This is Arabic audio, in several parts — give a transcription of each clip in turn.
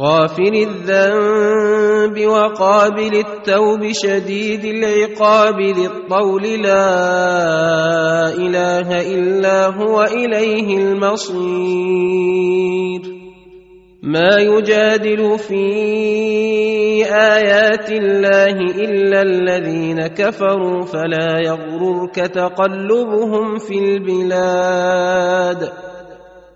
غافر الذنب وقابل التوب شديد العقاب للطول لا إله إلا هو إليه المصير. ما يجادل في آيات الله إلا الذين كفروا فلا يغررك تقلبهم في البلاد.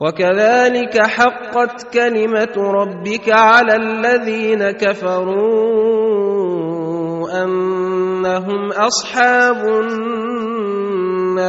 وكذلك حقت كلمة ربك على الذين كفروا أنهم أصحاب النار.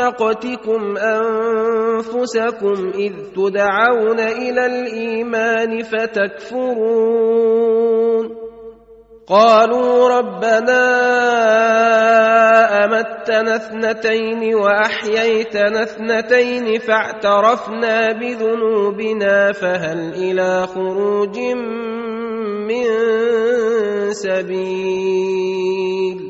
مقتكم أنفسكم إذ تدعون إلى الإيمان فتكفرون. قالوا ربنا أمتنا اثنتين وأحييتنا اثنتين فاعترفنا بذنوبنا فهل إلى خروج من سبيل.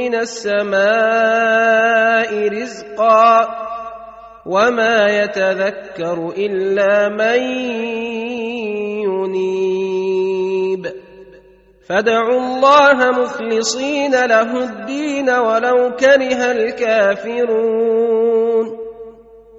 من السماء رزقا وما يتذكر إلا من ينيب. فادعوا الله مخلصين له الدين ولو كره الكافرون.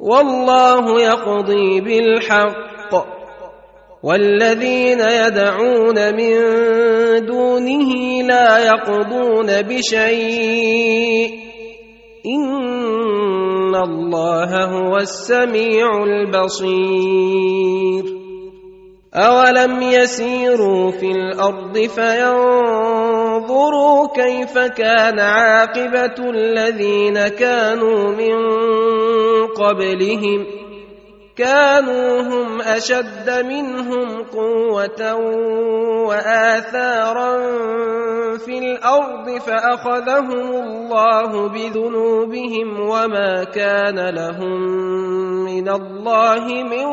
والله يقضي بالحق. والذين يدعون من دونه لا يقضون بشيء. إن الله هو السميع البصير. أولم يسيروا في الأرض فينظروا كيف كان عاقبة الذين كانوا من قبلهم كانوا هم أشد منهم قوة وآثارا في الأرض فأخذهم الله بذنوبهم وما كان لهم من الله من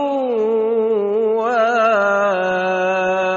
واق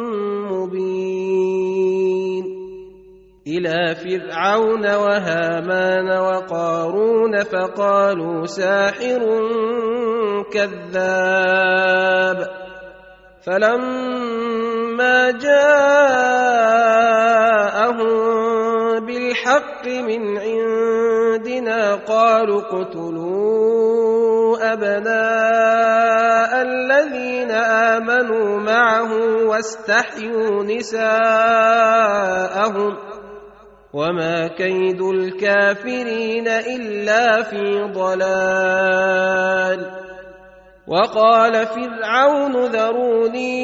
إلى فرعون وهامان وقارون فقالوا ساحر كذاب. فلما جاءهم بالحق من عندنا قالوا اقتلوا أبناء الذين آمنوا معه واستحيوا نساءهم وما كيد الكافرين الا في ضلال وقال فرعون ذروني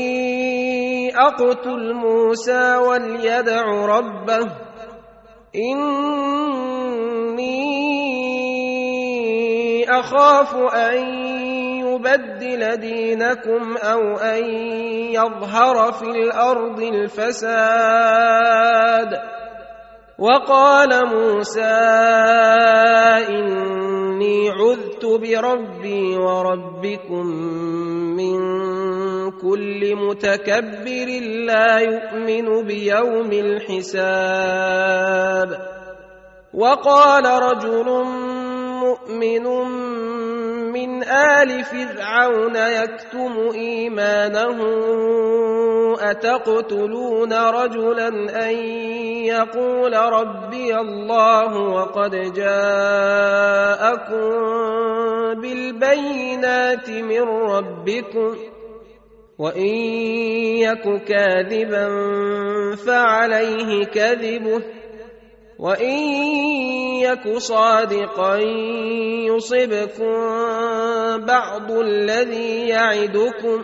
اقتل موسى وليدع ربه اني اخاف ان يبدل دينكم أو ان يظهر في الأرض الفساد وقال موسى إني عذت بربي وربكم من كل متكبر لا يؤمن بيوم الحساب. وقال رجل مؤمن من آل فرعون يكتم إيمانه اتقتلون رجلا ان يقول ربي الله وقد جاءكم بالبينات من ربكم وان يك كاذبا فعليه كذبه وان يك صادقا يصبكم بعض الذي يعدكم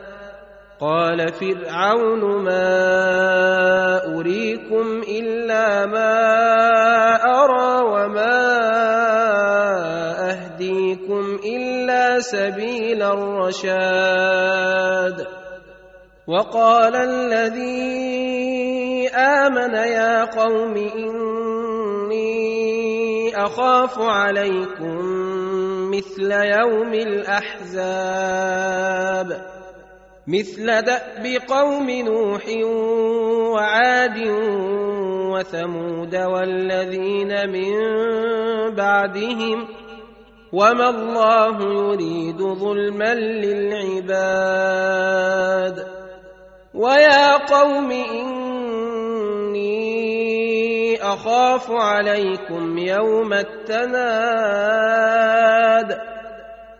قال فرعون ما اريكم الا ما ارى وما اهديكم الا سبيل الرشاد وقال الذي امن يا قوم اني اخاف عليكم مثل يوم الاحزاب مثل دأب قوم نوح وعاد وثمود والذين من بعدهم وما الله يريد ظلما للعباد ويا قوم إني أخاف عليكم يوم التناد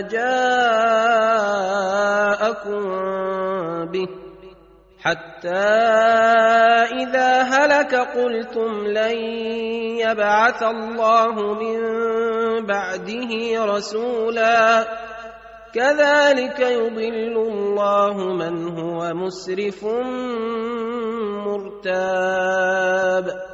جاءكم به حتى اذا هلك قلتم لن يبعث الله من بعده رسولا كذلك يضل الله من هو مسرف مرتاب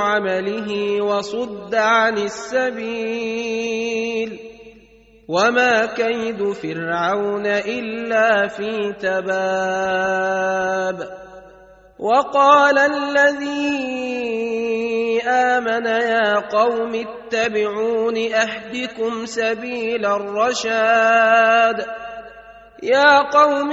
عمله وصد عن السبيل وما كيد فرعون إلا في تباب وقال الذي آمن يا قوم اتبعون أهدكم سبيل الرشاد يا قوم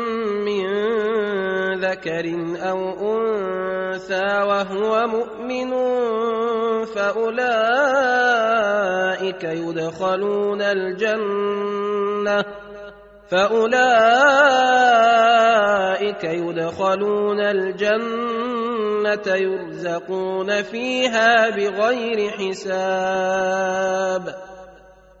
ذكر أو أنثى وهو مؤمن فأولئك يدخلون الجنة فأولئك يدخلون الجنة يرزقون فيها بغير حساب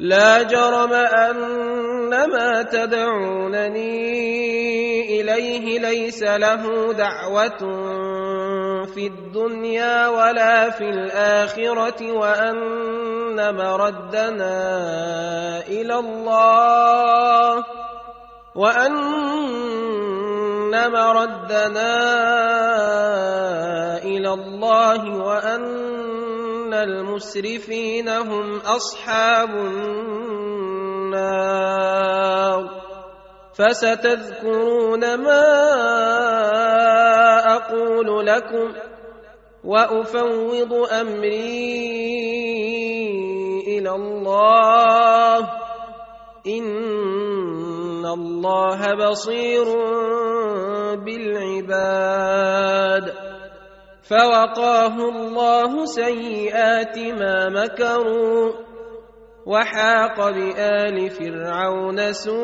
لا جرم ان ما تدعونني إليه ليس له دعوة في الدنيا ولا في الآخرة وأن مردنا إلى الله وأن مردنا إلى الله وان المسرفين هم اصحاب النار فستذكرون ما أقول لكم وافوض امري إلى الله ان الله بصير بالعباد فوقاه الله سيئات ما مكروا وحاق بآل فرعون سوء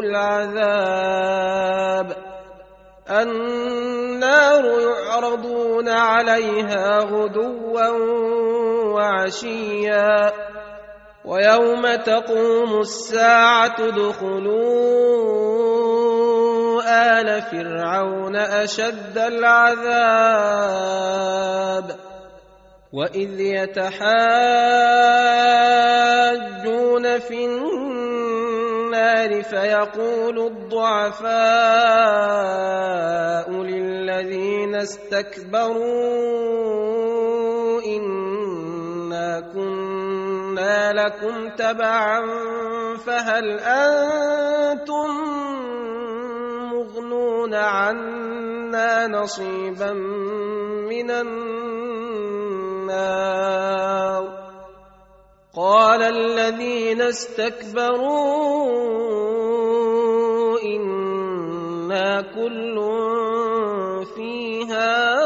العذاب النار يعرضون عليها غدوا وعشيا ويوم تقوم الساعة ادخلوا آل فرعون أشد العذاب وإذ يتحاجون في النار فيقول الضعفاء للذين استكبروا إنا كنا لكم تبعا فهل مغنون عنا نصيبا من النار. قال الذين استكبروا إنا كل فيها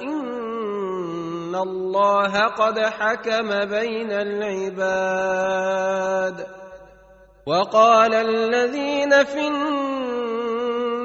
إن الله قد حكم بين العباد. وقال الذين في النار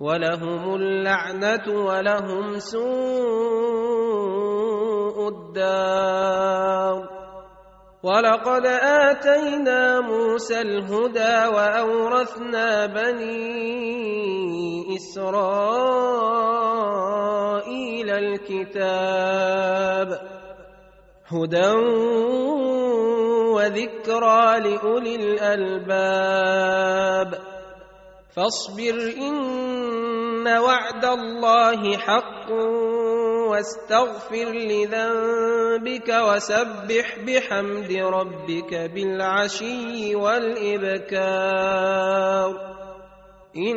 ولهم اللعنة ولهم سوء الدار. ولقد آتينا موسى الهدى وأورثنا بني إسرائيل الكتاب. هدى وذكرى لأولي الألباب. فاصبر إن وعد الله حق واستغفر لذنبك وسبح بحمد ربك بالعشي والإبكار إن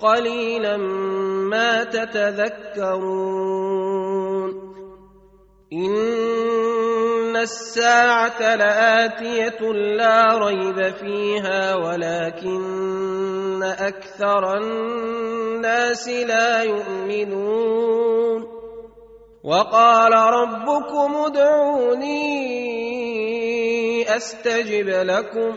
قليلا ما تتذكرون. إن الساعة لآتية لا ريب فيها ولكن أكثر الناس لا يؤمنون. وقال ربكم ادعوني أستجب لكم.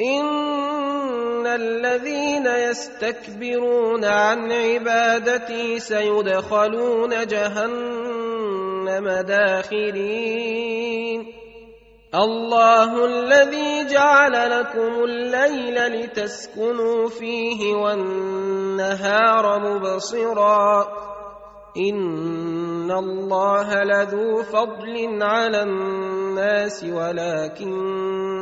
ان الذين يستكبرون عن عبادتي سيدخلون جهنم داخرين الله الذي جعل لكم الليل لتسكنوا فيه والنهار مبصرا ان الله لذو فضل على الناس ولكن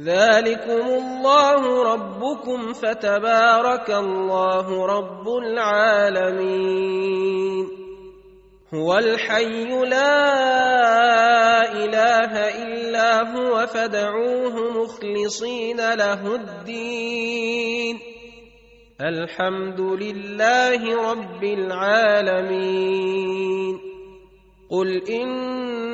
ذلكم الله ربكم فتبارك الله رب العالمين. هو الحي لا إله إلا هو فدعوه مخلصين له الدين. الحمد لله رب العالمين. قل اني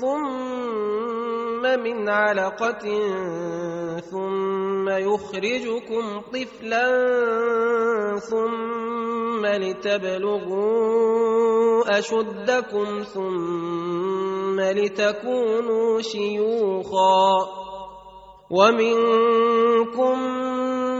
ثم من علقة ثم يخرجكم طفلا ثم لتبلغوا أشدكم ثم لتكونوا شيوخا. ومنكم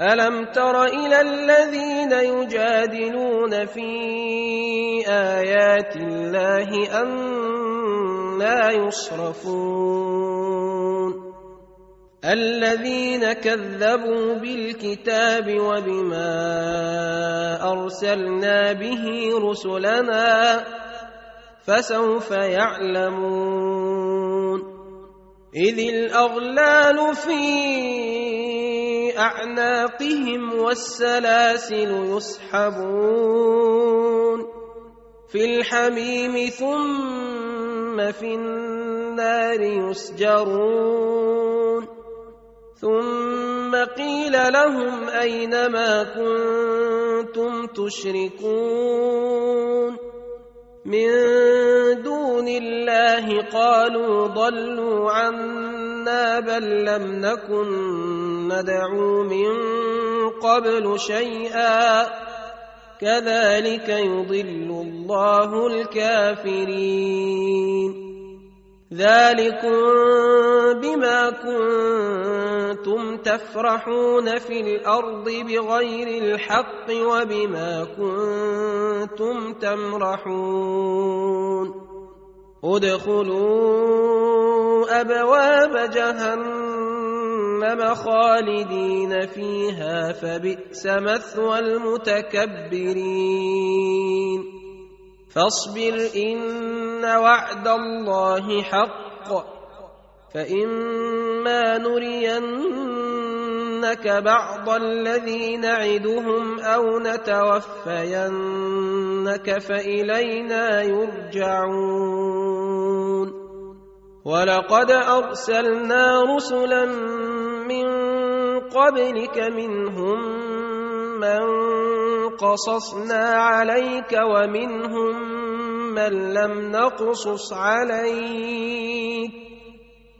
الم تر إلى الذين يجادلون في ايات الله أنا يصرفون الذين كذبوا بالكتاب وبما ارسلنا به رسلنا فسوف يعلمون اذ الاغلال في أعناقهم والسلاسل يسحبون في الحميم ثم في النار يسجرون ثم قيل لهم أين ما كنتم تشركون من دون الله قالوا ضلوا عنا بل لم نكن ندعو من قبل شيئا. كذلك يضل الله الكافرين. ذلكم بما كنتم تفرحون في الأرض بغير الحق وبما كنتم تمرحون. ادخلوا أبواب جهنم خالدين فيها فبئس مثوى المتكبرين. فاصبر إن وعد الله حق. فإما نرينك بعض الذي نعدهم أو نتوفينك فإلينا يرجعون. ولقد أرسلنا رسلا من قبلك منهم من قصصنا عليك ومنهم من لم نقصص عليك.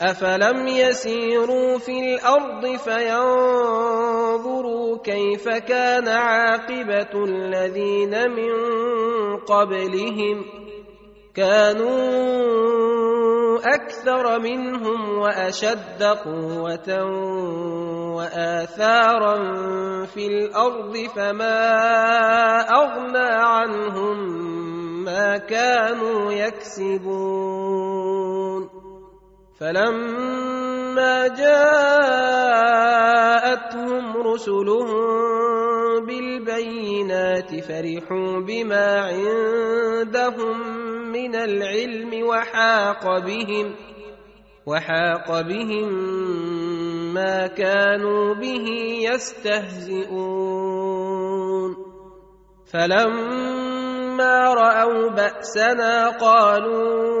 افلم يسيروا في الأرض فينظروا كيف كان عاقبه الذين من قبلهم كانوا أكثر منهم واشد قوه واثارا في الأرض فما اغنى عنهم ما كانوا يكسبون فلما جاءتهم رسلهم بالبينات فرحوا بما عندهم من العلم وحاق بهم وحاق بهم ما كانوا به يستهزئون فلما رأوا بأسنا قالوا